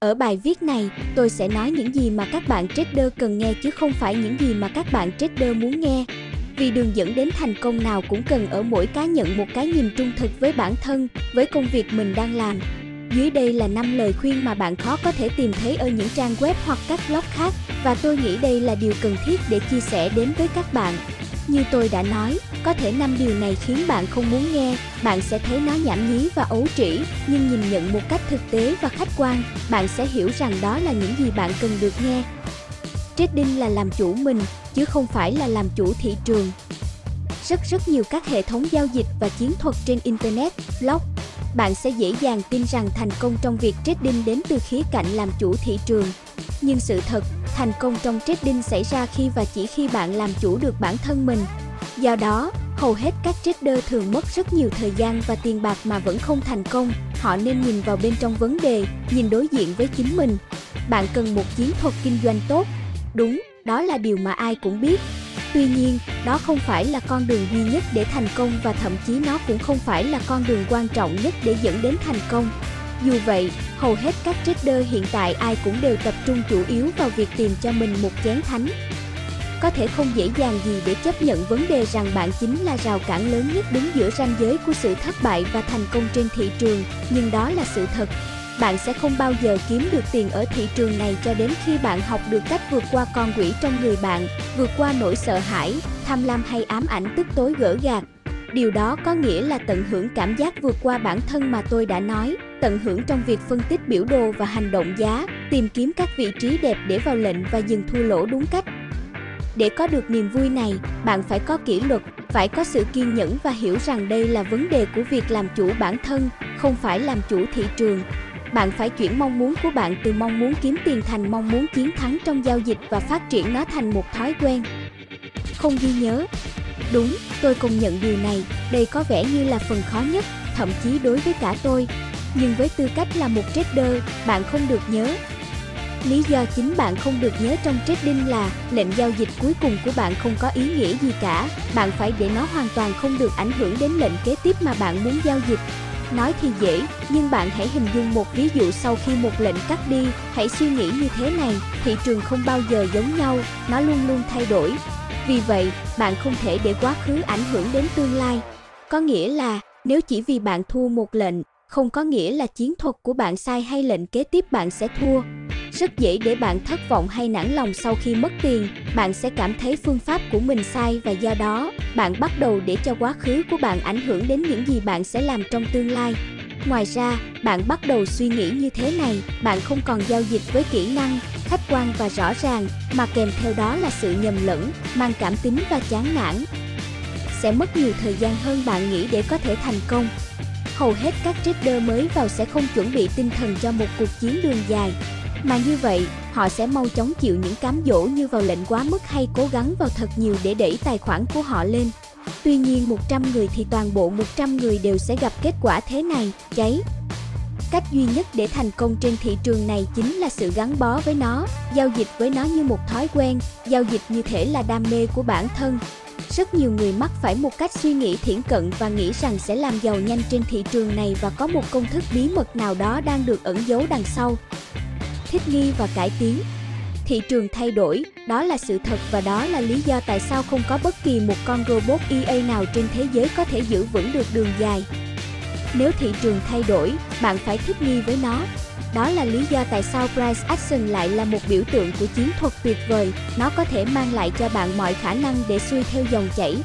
Ở bài viết này, tôi sẽ nói những gì mà các bạn trader cần nghe chứ không phải những gì mà các bạn trader muốn nghe. Vì đường dẫn đến thành công nào cũng cần ở mỗi cá nhân một cái nhìn trung thực với bản thân, với công việc mình đang làm. Dưới đây là 5 lời khuyên mà bạn khó có thể tìm thấy ở những trang web hoặc các blog khác và tôi nghĩ đây là điều cần thiết để chia sẻ đến với các bạn. Như tôi đã nói, có thể năm điều này khiến bạn không muốn nghe, bạn sẽ thấy nó nhảm nhí và ấu trĩ, nhưng nhìn nhận một cách thực tế và khách quan, bạn sẽ hiểu rằng đó là những gì bạn cần được nghe. Trading là làm chủ mình, chứ không phải là làm chủ thị trường. Rất rất nhiều các hệ thống giao dịch và chiến thuật trên internet, blog, bạn sẽ dễ dàng tin rằng thành công trong việc trading đến từ khía cạnh làm chủ thị trường. Nhưng sự thật, thành công trong trading xảy ra khi và chỉ khi bạn làm chủ được bản thân mình. Do đó, hầu hết các trader thường mất rất nhiều thời gian và tiền bạc mà vẫn không thành công. Họ nên nhìn vào bên trong vấn đề, nhìn đối diện với chính mình. Bạn cần một chiến thuật kinh doanh tốt. Đúng, đó là điều mà ai cũng biết. Tuy nhiên, đó không phải là con đường duy nhất để thành công và thậm chí nó cũng không phải là con đường quan trọng nhất để dẫn đến thành công. Dù vậy, hầu hết các trader hiện tại ai cũng đều tập trung chủ yếu vào việc tìm cho mình một chén thánh. Có thể không dễ dàng gì để chấp nhận vấn đề rằng bạn chính là rào cản lớn nhất đứng giữa ranh giới của sự thất bại và thành công trên thị trường, nhưng đó là sự thật. Bạn sẽ không bao giờ kiếm được tiền ở thị trường này cho đến khi bạn học được cách vượt qua con quỷ trong người bạn, vượt qua nỗi sợ hãi, tham lam hay ám ảnh tức tối gỡ gạt. Điều đó có nghĩa là tận hưởng cảm giác vượt qua bản thân mà tôi đã nói, tận hưởng trong việc phân tích biểu đồ và hành động giá, tìm kiếm các vị trí đẹp để vào lệnh và dừng thua lỗ đúng cách. Để có được niềm vui này, bạn phải có kỷ luật, phải có sự kiên nhẫn và hiểu rằng đây là vấn đề của việc làm chủ bản thân, không phải làm chủ thị trường. Bạn phải chuyển mong muốn của bạn từ mong muốn kiếm tiền thành mong muốn chiến thắng trong giao dịch và phát triển nó thành một thói quen. Không ghi nhớ, Đúng, tôi công nhận điều này, đây có vẻ như là phần khó nhất, thậm chí đối với cả tôi. Nhưng với tư cách là một trader, bạn không được nhớ. Lý do chính bạn không được nhớ trong trading là lệnh giao dịch cuối cùng của bạn không có ý nghĩa gì cả, bạn phải để nó hoàn toàn không được ảnh hưởng đến lệnh kế tiếp mà bạn muốn giao dịch. Nói thì dễ, nhưng bạn hãy hình dung một ví dụ sau khi một lệnh cắt đi, hãy suy nghĩ như thế này, thị trường không bao giờ giống nhau, nó luôn luôn thay đổi, vì vậy, bạn không thể để quá khứ ảnh hưởng đến tương lai. Có nghĩa là, nếu chỉ vì bạn thua một lệnh, không có nghĩa là chiến thuật của bạn sai hay lệnh kế tiếp bạn sẽ thua. Rất dễ để bạn thất vọng hay nản lòng sau khi mất tiền, bạn sẽ cảm thấy phương pháp của mình sai và do đó, bạn bắt đầu để cho quá khứ của bạn ảnh hưởng đến những gì bạn sẽ làm trong tương lai. Ngoài ra, bạn bắt đầu suy nghĩ như thế này, bạn không còn giao dịch với kỹ năng, khách quan và rõ ràng, mà kèm theo đó là sự nhầm lẫn, mang cảm tính và chán nản. Sẽ mất nhiều thời gian hơn bạn nghĩ để có thể thành công. Hầu hết các trader mới vào sẽ không chuẩn bị tinh thần cho một cuộc chiến đường dài. Mà như vậy, họ sẽ mau chóng chịu những cám dỗ như vào lệnh quá mức hay cố gắng vào thật nhiều để đẩy tài khoản của họ lên. Tuy nhiên 100 người thì toàn bộ 100 người đều sẽ gặp kết quả thế này, cháy. Cách duy nhất để thành công trên thị trường này chính là sự gắn bó với nó, giao dịch với nó như một thói quen, giao dịch như thể là đam mê của bản thân. Rất nhiều người mắc phải một cách suy nghĩ thiển cận và nghĩ rằng sẽ làm giàu nhanh trên thị trường này và có một công thức bí mật nào đó đang được ẩn giấu đằng sau. Thích nghi và cải tiến Thị trường thay đổi, đó là sự thật và đó là lý do tại sao không có bất kỳ một con robot EA nào trên thế giới có thể giữ vững được đường dài. Nếu thị trường thay đổi, bạn phải thích nghi với nó. Đó là lý do tại sao Price Action lại là một biểu tượng của chiến thuật tuyệt vời, nó có thể mang lại cho bạn mọi khả năng để xuôi theo dòng chảy,